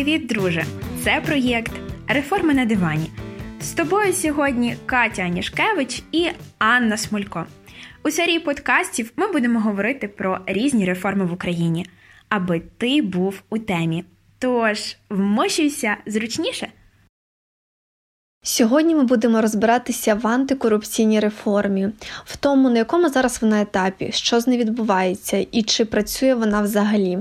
Привіт, друже! Це проєкт Реформи на дивані. З тобою сьогодні Катя Анішкевич і Анна Смолько. У серії подкастів ми будемо говорити про різні реформи в Україні, аби ти був у темі. Тож вмощуйся зручніше. Сьогодні ми будемо розбиратися в антикорупційній реформі, в тому, на якому зараз вона етапі, що з нею відбувається і чи працює вона взагалі.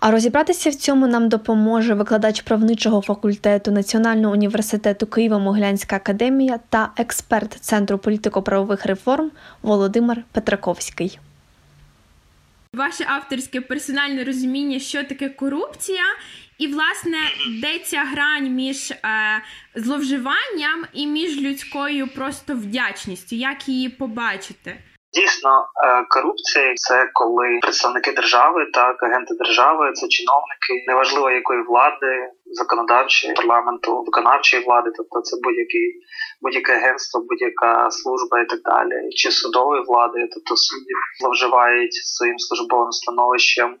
А розібратися в цьому нам допоможе викладач правничого факультету Національного університету Києво-Могилянська академія та експерт Центру політико-правових реформ Володимир Петраковський. Ваше авторське персональне розуміння, що таке корупція, і, власне, де ця грань між е, зловживанням і між людською просто вдячністю, як її побачити? Дійсно, е, корупція це коли представники держави, так агенти держави, це чиновники, неважливо якої влади, законодавчої парламенту, виконавчої влади, тобто це будь-який будь-яке агентство, будь-яка служба і так далі, чи судової влади, тобто судді зловживають своїм службовим становищем,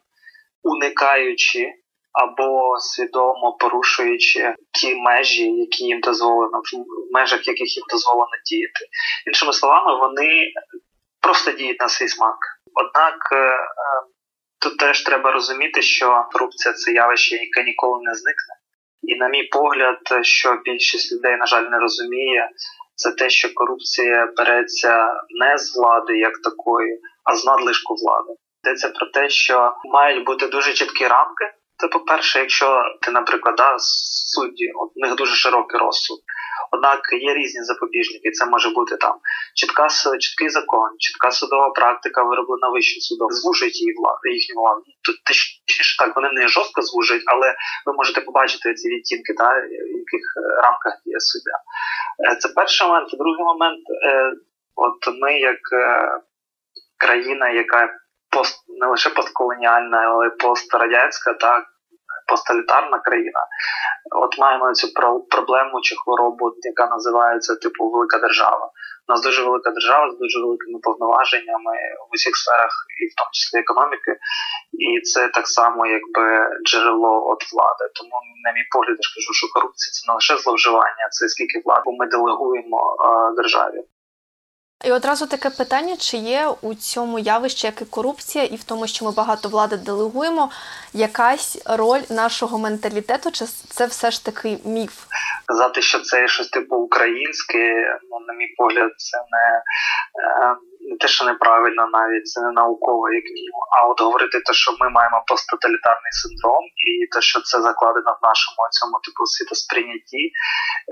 уникаючи або свідомо порушуючи ті межі, які їм дозволено, в межах яких їм дозволено діяти. Іншими словами, вони просто діють на свій смак. Однак е, е, тут теж треба розуміти, що корупція це явище, яке ніколи не зникне. І, на мій погляд, що більшість людей, на жаль, не розуміє, це те, що корупція береться не з влади як такої, а з надлишку влади. Йдеться про те, що мають бути дуже чіткі рамки. Це, по-перше, якщо ти, наприклад, да, судді, у них дуже широкий розсуд. Однак є різні запобіжники. Це може бути там чітка чіткий закон, чітка судова практика вироблена вищим судом, звужують її владу, їхню владу. Точніше так вони не жорстко звужують, але ви можете побачити ці відтінки, та в яких е, рамках є суддя. Е, це перший момент. Другий момент, е, от ми, як країна, яка пост не лише постколоніальна, але й пострадянська, так посттоталітарна країна. От маємо цю проблему чи хворобу, яка називається типу велика держава. У нас дуже велика держава з дуже великими повноваженнями в усіх сферах, і в тому числі економіки, і це так само, якби джерело от влади. Тому, на мій погляд, я кажу, що корупція це не лише зловживання, це скільки влади ми делегуємо е, державі. І одразу таке питання: чи є у цьому явищі як і корупція, і в тому, що ми багато влади делегуємо, якась роль нашого менталітету, чи це все ж таки міф? Казати, що це щось типу українське, ну на мій погляд, це не. Не те, що неправильно, навіть це не науково, як мінімум. А от говорити те, що ми маємо посттоталітарний синдром, і те, що це закладено в нашому цьому типу світосприйнятті,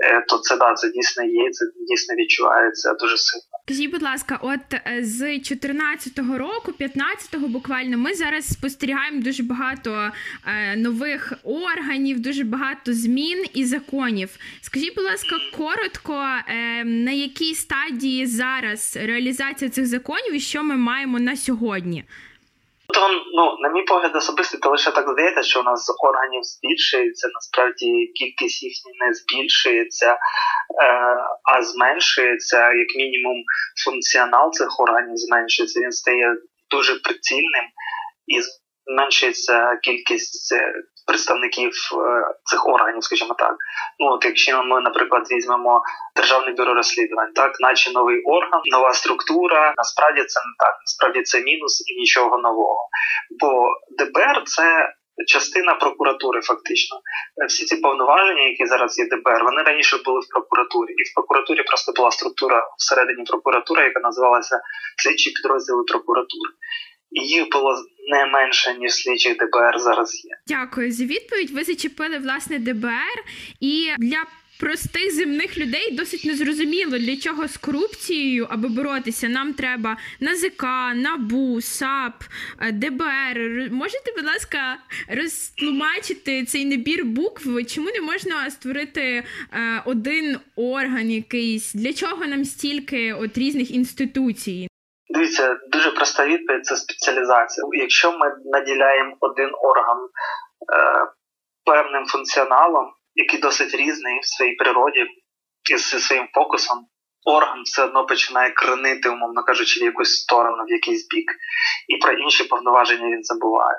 е, то це да, це дійсно є, це дійсно відчувається дуже сильно. Скажіть, будь ласка, от е, з 14-го року, 15-го буквально, ми зараз спостерігаємо дуже багато е, нових органів, дуже багато змін і законів. Скажіть, будь ласка, коротко, на якій стадії зараз реалізація цих законів і що ми маємо на сьогодні? То, ну, на мій погляд, особисто то лише так здається, що у нас органів збільшується, насправді кількість їхня не збільшується, е, а зменшується, як мінімум, функціонал цих органів зменшується, він стає дуже прицільним і зменшується кількість е, представників е, цих органів, скажімо так. Ну от якщо ми, наприклад, візьмемо державне бюро розслідувань, так наче новий орган, нова структура. Насправді це не так. Насправді це мінус і нічого нового. Бо ДБР це. Частина прокуратури, фактично, всі ці повноваження, які зараз є ДБР, вони раніше були в прокуратурі, і в прокуратурі просто була структура всередині прокуратури, яка називалася слідчі підрозділи прокуратури їх було не менше ніж слідчих ДБР зараз є. Дякую за відповідь. Ви зачепили власне ДБР і для. Простих земних людей досить незрозуміло, для чого з корупцією, аби боротися, нам треба НАЗК, НАБУ, САП, е, ДБР. Можете, будь ласка, розтлумачити цей набір букв? Чому не можна створити е, один орган якийсь? Для чого нам стільки от різних інституцій? Дивіться, дуже проста відповідь це спеціалізація. Якщо ми наділяємо один орган е, певним функціоналом, який досить різний в своїй природі і зі своїм фокусом, орган все одно починає кренити, умовно кажучи, в якусь сторону, в якийсь бік, і про інші повноваження він забуває.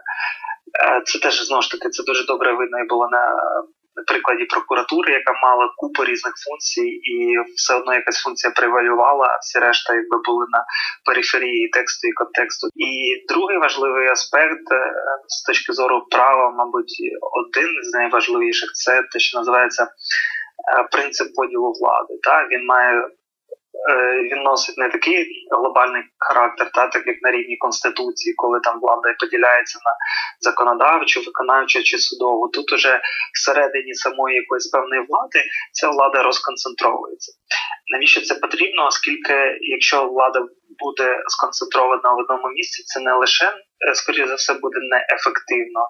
Це теж знову ж таки це дуже добре видно і було на на прикладі прокуратури, яка мала купу різних функцій, і все одно якась функція превалювала, а всі решта якби були на периферії тексту і контексту. І другий важливий аспект е, з точки зору права, мабуть, один з найважливіших це те, що називається е, принцип поділу влади. Так він має він носить не такий глобальний характер, та так як на рівні конституції, коли там влада поділяється на законодавчу, виконавчу чи судову. Тут уже всередині самої якоїсь певної влади ця влада розконцентровується. Навіщо це потрібно? Оскільки якщо влада буде сконцентрована в одному місці, це не лише е, скоріше за все буде неефективно,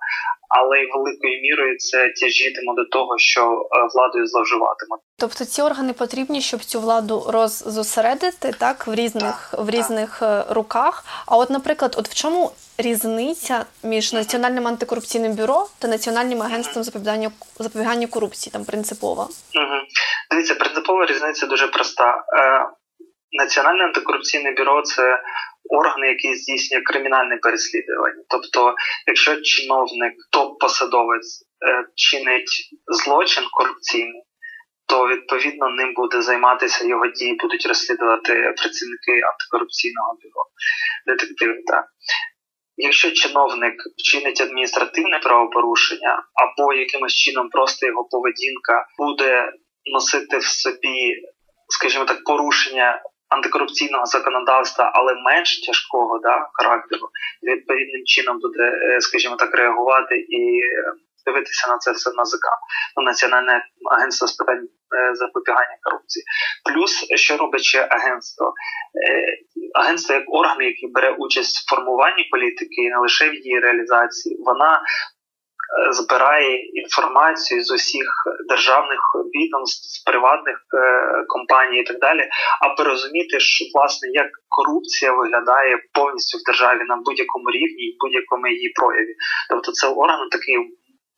але й великою мірою це тяжітиме до того, що е, владою зловживатимуть. Тобто ці органи потрібні, щоб цю владу роззосередити так в різних так, в різних так. Е, руках. А от, наприклад, от в чому різниця між національним антикорупційним бюро та національним агентством запобігання запобігання корупції? Там принципова угу. дивіться, принципова різниця дуже проста. Національне антикорупційне бюро це орган, який здійснює кримінальне переслідування. Тобто, якщо чиновник, топ-посадовець е, чинить злочин корупційний, то відповідно ним буде займатися його дії, будуть розслідувати працівники антикорупційного бюро, детективи. Так. Якщо чиновник вчинить адміністративне правопорушення, або якимось чином просто його поведінка буде носити в собі, скажімо так, порушення антикорупційного законодавства, але менш тяжкого да, характеру, відповідним чином буде, е, скажімо так, реагувати і дивитися на це все на ЗК, ну, Національне агентство з питань е, запобігання корупції. Плюс, що робить ще агентство? Е, агентство як орган, який бере участь в формуванні політики, і не лише в її реалізації, вона Е, збирає інформацію з усіх державних відомств, з приватних е, компаній і так далі, аби розуміти, що власне як корупція виглядає повністю в державі на будь-якому рівні і будь-якому її прояві. Тобто це орган такий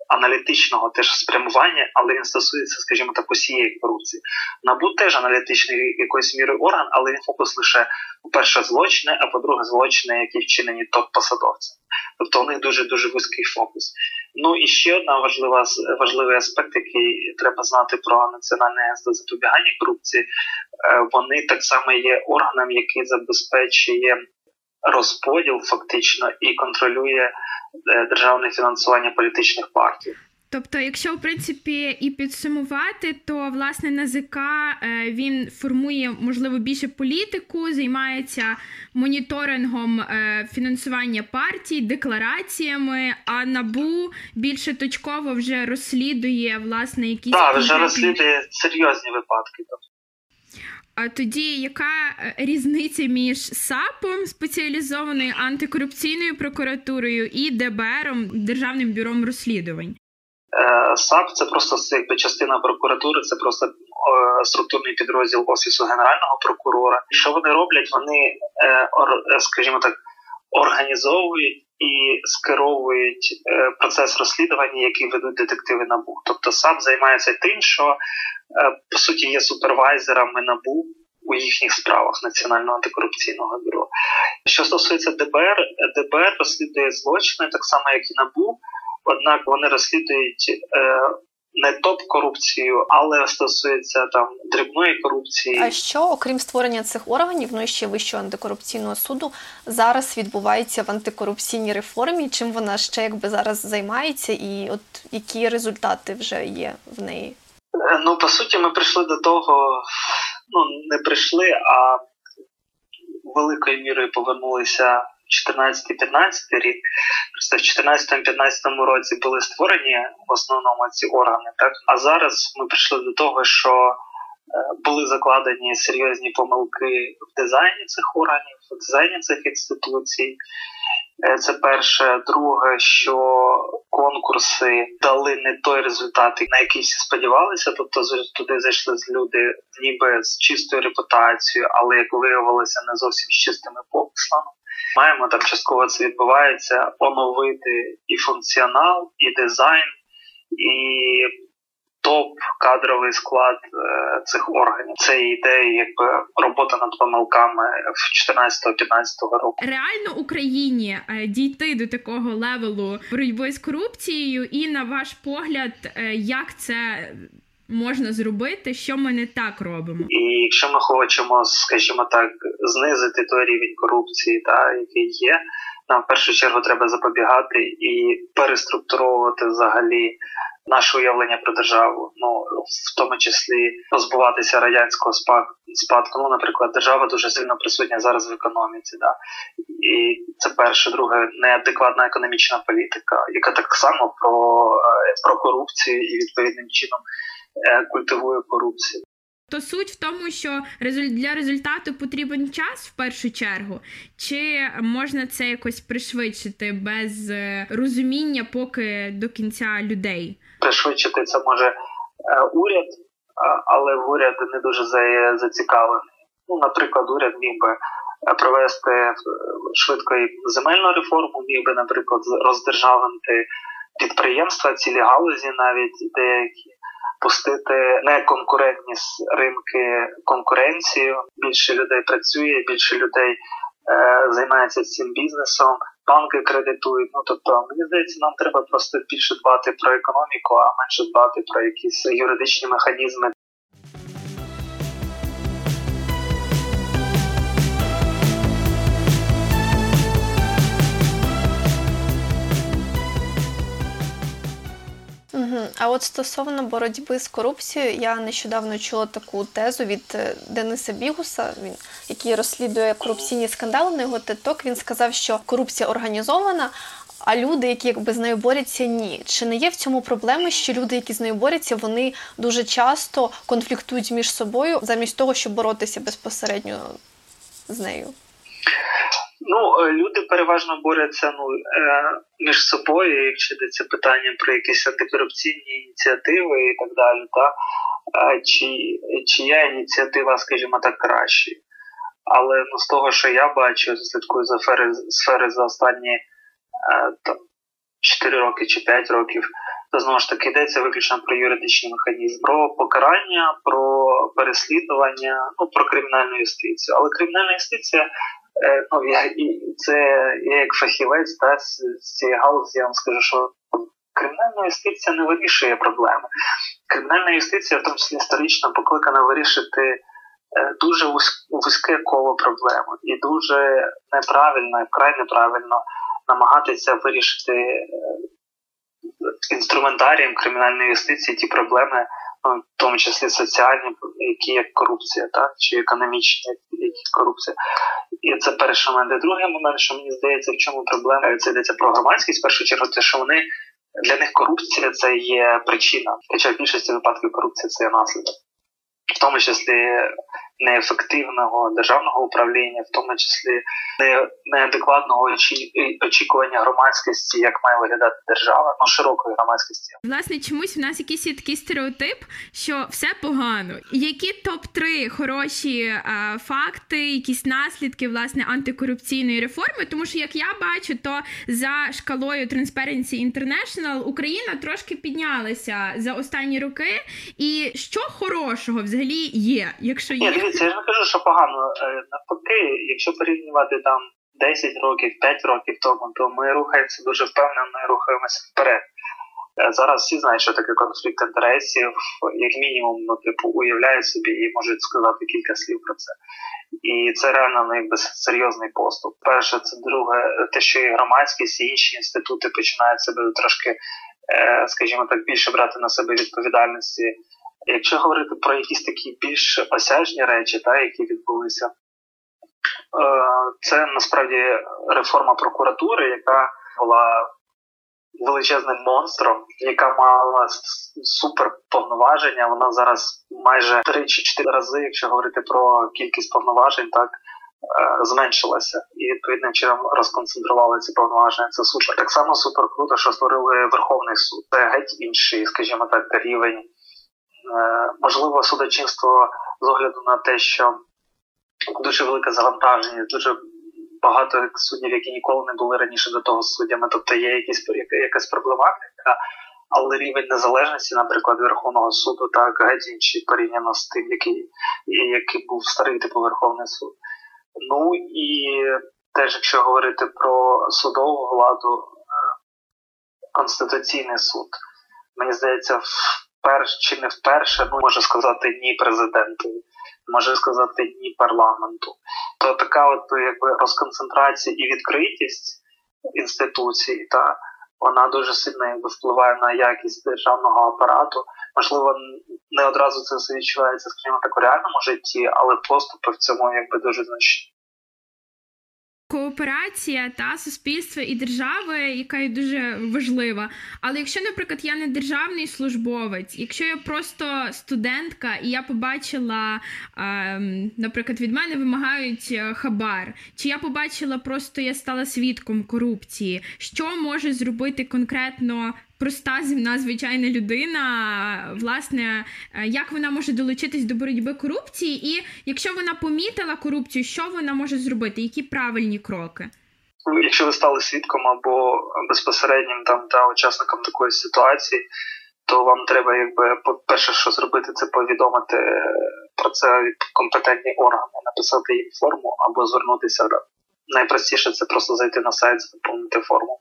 аналітичного теж спрямування, але він стосується, скажімо так, усієї корупції. Набу теж аналітичний якоюсь мірою орган, але він фокус лише по-перше, злочини, а по-друге, злочини, які вчинені топ-посадовцями. Тобто у них дуже дуже вузький фокус. Ну і ще одна важлива важливий аспект, який треба знати про національне агентство запобігання корупції. Е, вони так само є органом, який забезпечує розподіл фактично і контролює е, державне фінансування політичних партій. Тобто, якщо в принципі і підсумувати, то власне НАЗК е, він формує можливо більше політику, займається моніторингом е, фінансування партій, деклараціями, а набу більше точково вже розслідує власне якісь Так, вже розслідує серйозні випадки. А тоді яка е, різниця між САПом, спеціалізованою антикорупційною прокуратурою, і ДБРом Державним бюром розслідувань? Е, САП це просто якби частина прокуратури, це просто структурний підрозділ офісу генерального прокурора. Що вони роблять? Вони, е, скажімо так, організовують і скеровують процес розслідування, який ведуть детективи набу. Тобто САП займається тим, що Е, по суті є супервайзерами набу у їхніх справах Національного антикорупційного бюро. Що стосується ДБР, ДБР розслідує злочини так само, як і набу, однак вони розслідують. Е, не топ корупцію, але стосується там дрібної корупції. А що, окрім створення цих органів, ну і ще вищого антикорупційного суду, зараз відбувається в антикорупційній реформі? Чим вона ще якби зараз займається, і от які результати вже є в неї? Е, ну, по суті, ми прийшли до того, ну, не прийшли, а великою мірою повернулися 14-15 рік. Просто в 14-15 році були створені в основному ці органи. Так? А зараз ми прийшли до того, що е, були закладені серйозні помилки в дизайні цих органів, в дизайні цих інституцій. Е, це перше, друге, що конкурси дали не той результат, на який всі сподівалися. Тобто туди зайшли люди, ніби з чистою репутацією, але як виявилося, не зовсім з чистими помислами. Маємо там частково це відбувається оновити і функціонал, і дизайн, і топ кадровий склад е, цих органів. Це ідея, якби робота над помилками в 14-15 року. Реально Україні е, дійти до такого левелу боротьби з корупцією, і на ваш погляд, е, як це можна зробити, що ми не так робимо. І якщо ми хочемо, скажімо так, знизити той рівень корупції, та який є, нам в першу чергу треба запобігати і переструктуровувати взагалі. Наше уявлення про державу, ну в тому числі позбуватися радянського спадку. Ну, наприклад, держава дуже сильно присутня зараз в економіці. Да? І це перше, друге, неадекватна економічна політика, яка так само про, е, про корупцію і відповідним чином культивує корупцію. То суть в тому, що для результату потрібен час в першу чергу, чи можна це якось пришвидшити без е, розуміння поки до кінця людей? Пришвидшити це може е, уряд, але уряд не дуже зацікавлений. Ну, наприклад, уряд міг би провести швидко земельну реформу, міг би, наприклад, роздержавити підприємства, цілі галузі, навіть деякі пустити неконкурентні ринки конкуренцію. Більше людей працює, більше людей е, займається цим бізнесом. Банки кредитують. Ну тобто, мені здається, нам треба просто більше дбати про економіку, а менше дбати про якісь юридичні механізми А от стосовно боротьби з корупцією, я нещодавно чула таку тезу від е, Дениса Бігуса, він який розслідує корупційні скандали на його теток. Він сказав, що корупція організована. А люди, які якби з нею борються, ні. Чи не є в цьому проблеми, що люди, які з нею борються, вони дуже часто конфліктують між собою замість того, щоб боротися безпосередньо з нею? Ну, е, люди переважно борються ну, е, між собою, якщо йдеться питання про якісь антикорупційні ініціативи і так далі, та чи чия ініціатива, скажімо так, краще. Але ну, з того, що я бачу, слідкую за сфери, сфери за останні е, там, 4 роки чи 5 років, то знову ж таки йдеться виключно про юридичний механізм, про покарання, про переслідування, ну про кримінальну юстицію. Але кримінальна юстиція Е, ну, я, і це я як фахівець та, з, цієї галузі, я вам скажу, що кримінальна юстиція не вирішує проблеми. Кримінальна юстиція, в тому числі історично, покликана вирішити е, дуже вузьке коло проблем і дуже неправильно, вкрай неправильно намагатися вирішити е, інструментарієм кримінальної юстиції ті проблеми, ну, в тому числі соціальні, які як корупція, так, чи економічні, які корупція. І це перший момент. І другий момент, що мені здається, в чому проблема це йдеться про громадськість, в першу чергу, те, що вони для них корупція це є причина. Хоча в більшості випадків корупція це є наслідок, в тому числі неефективного державного управління, в тому числі неадекватного очікування громадськості, як має виглядати держава, ну широкої громадськості. Власне, чомусь в нас якийсь є такий стереотип, що все погано. Які топ 3 хороші а, факти, якісь наслідки власне антикорупційної реформи? Тому що як я бачу, то за шкалою Transparency International Україна трошки піднялася за останні роки. І що хорошого взагалі є, якщо є дивіться, я ж не кажу, що погано. Е, навпаки, якщо порівнювати там 10 років, 5 років тому, то ми рухаємося дуже впевнено і рухаємося вперед. Е, зараз всі знають, що таке конфлікт інтересів, як мінімум, ну, типу, уявляють собі і можуть сказати кілька слів про це. І це реально ну, якби серйозний поступ. Перше, це друге, те, що і громадськість, і інші інститути починають себе трошки, е, скажімо так, більше брати на себе відповідальності Якщо говорити про якісь такі більш осяжні речі, та, які відбулися, е, це насправді реформа прокуратури, яка була величезним монстром, яка мала супер повноваження. Вона зараз майже 3 чи 4 рази, якщо говорити про кількість повноважень, так. Е, зменшилася і відповідним чином розконцентрували ці повноваження. Це супер. Так само супер круто, що створили Верховний суд. Це геть інший, скажімо так, рівень можливо, судочинство з огляду на те, що дуже велике завантаження, дуже багато суддів, які ніколи не були раніше до того суддями, тобто є якісь якась проблематика. але рівень незалежності, наприклад, Верховного суду, так геть інший порівняно з тим, який який був старий типу Верховний суд. Ну і теж, якщо говорити про судову владу, е, Конституційний суд, мені здається, вперше чи не вперше ну, може сказати ні президенту, може сказати ні парламенту. То така от якби розконцентрація і відкритість інституцій, та вона дуже сильно якби, впливає на якість державного апарату. Можливо, не одразу це все відчувається, скажімо так, у реальному житті, але поступи в цьому якби дуже значні. Кооперація та суспільства і держави, яка є дуже важлива. Але якщо, наприклад, я не державний службовець, якщо я просто студентка, і я побачила, ем, наприклад, від мене вимагають е, хабар, чи я побачила, просто я стала свідком корупції, що може зробити конкретно проста земна звичайна людина, власне, е, як вона може долучитись до боротьби корупції, і якщо вона помітила корупцію, що вона може зробити? Які правильні кроки? Ну, якщо ви стали свідком або безпосереднім там та учасником такої ситуації, то вам треба, якби перше, що зробити, це повідомити про це компетентні органи, написати їм форму або звернутися. Найпростіше це просто зайти на сайт, заповнити форму.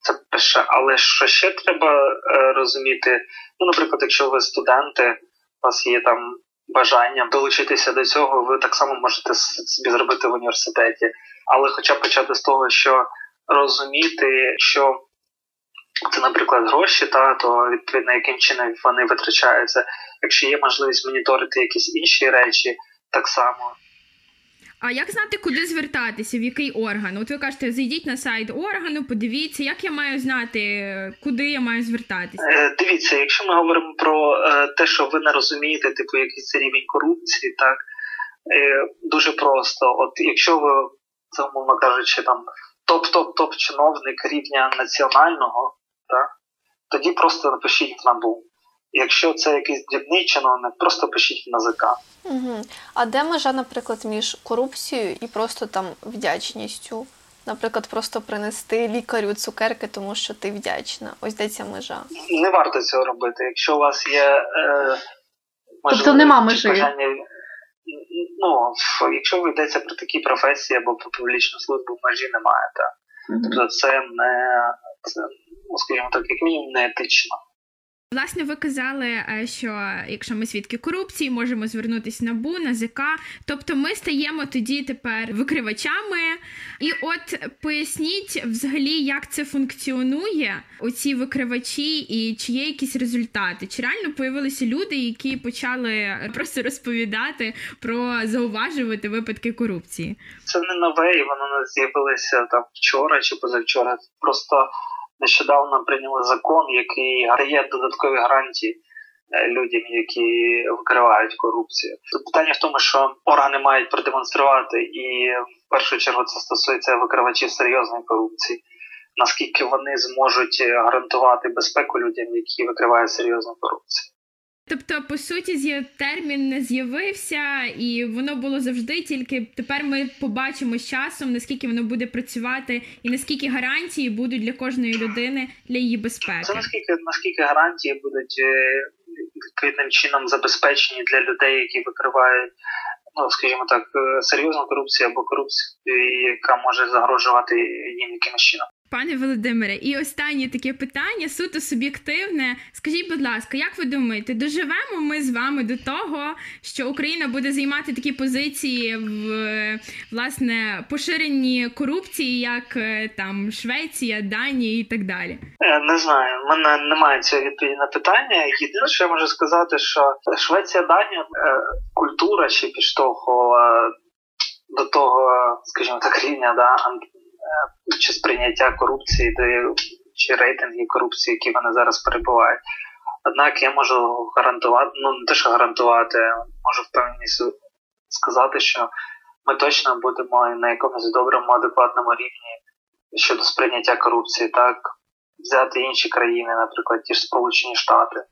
Це перше. Але що ще треба е, розуміти? Ну, наприклад, якщо ви студенти, у вас є там бажання долучитися до цього, ви так само можете собі зробити в університеті. Але хоча б почати з того, що розуміти, що це, наприклад, гроші, та то відповідно яким чином вони витрачаються. Якщо є можливість моніторити якісь інші речі, так само. А як знати, куди звертатися, в який орган? От ви кажете, зайдіть на сайт органу, подивіться, як я маю знати, куди я маю звертатися? Е, дивіться, якщо ми говоримо про е, те, що ви не розумієте, типу, який це рівень корупції, так е, дуже просто. От якщо ви це умовно кажучи, там топ-топ-топ чиновник рівня національного, так, тоді просто напишіть в набу. Якщо це якийсь дрібний чиновник, просто пишіть в НАЗК. Угу. А де межа, наприклад, між корупцією і просто там вдячністю? Наприклад, просто принести лікарю цукерки, тому що ти вдячна. Ось де ця межа. Не варто цього робити. Якщо у вас є е, тобто нема межі. Бажання, ну, якщо ви йдеться про такі професії або про публічну службу, межі немає. Так? Угу. Тобто це не це, ну, скажімо так, як мінімум не етично. Власне, ви казали, е, що якщо ми свідки корупції, можемо звернутися на БУ, на ЗК. Тобто ми стаємо тоді тепер викривачами. І от поясніть взагалі, як це функціонує, оці викривачі, і чи є якісь результати? Чи реально появилися люди, які почали просто розповідати про зауважувати випадки корупції? Це не нове, і воно не з'явилося там вчора чи позавчора. Просто нещодавно прийняли закон, який дає додаткові гарантії е, людям, які викривають корупцію. Питання в тому, що органи мають продемонструвати, і в першу чергу це стосується викривачів серйозної корупції. Наскільки вони зможуть гарантувати безпеку людям, які викривають серйозну корупцію? Тобто, по суті, термін не з'явився, і воно було завжди. Тільки тепер ми побачимо з часом, наскільки воно буде працювати, і наскільки гарантії будуть для кожної людини для її безпеки. Це наскільки наскільки гарантії будуть е, відповідним чином забезпечені для людей, які викривають, ну скажімо так, е, серйозну корупцію або корупцію, яка може загрожувати їм якимось чином. Пане Володимире, і останнє таке питання суто суб'єктивне. Скажіть, будь ласка, як ви думаєте, доживемо ми з вами до того, що Україна буде займати такі позиції в власне поширенні корупції, як е, там Швеція, Данія і так далі? Е, не знаю, в мене немає цього відповіді на питання. Єдине, що я можу сказати, що Швеція, Данія е, культура ще підштовхувала до того, скажімо так, рівня да чи сприйняття корупції чи рейтингів корупції, які вони зараз перебувають. Однак я можу гарантувати, ну не те, що гарантувати, можу впевненість сказати, що ми точно будемо на якомусь доброму, адекватному рівні щодо сприйняття корупції, так взяти інші країни, наприклад, ті ж Сполучені Штати.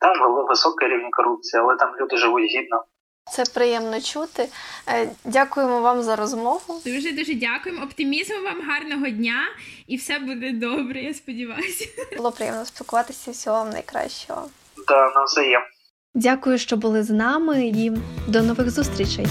Там високий рівень корупції, але там люди живуть гідно. Це приємно чути. Е, Дякуємо вам за розмову. Дуже дуже дякуємо. Оптимізму вам, гарного дня, і все буде добре. Я сподіваюся. Було приємно спілкуватися. Всього вам найкращого. Да, навзаєм. Дякую, що були з нами, і до нових зустрічей.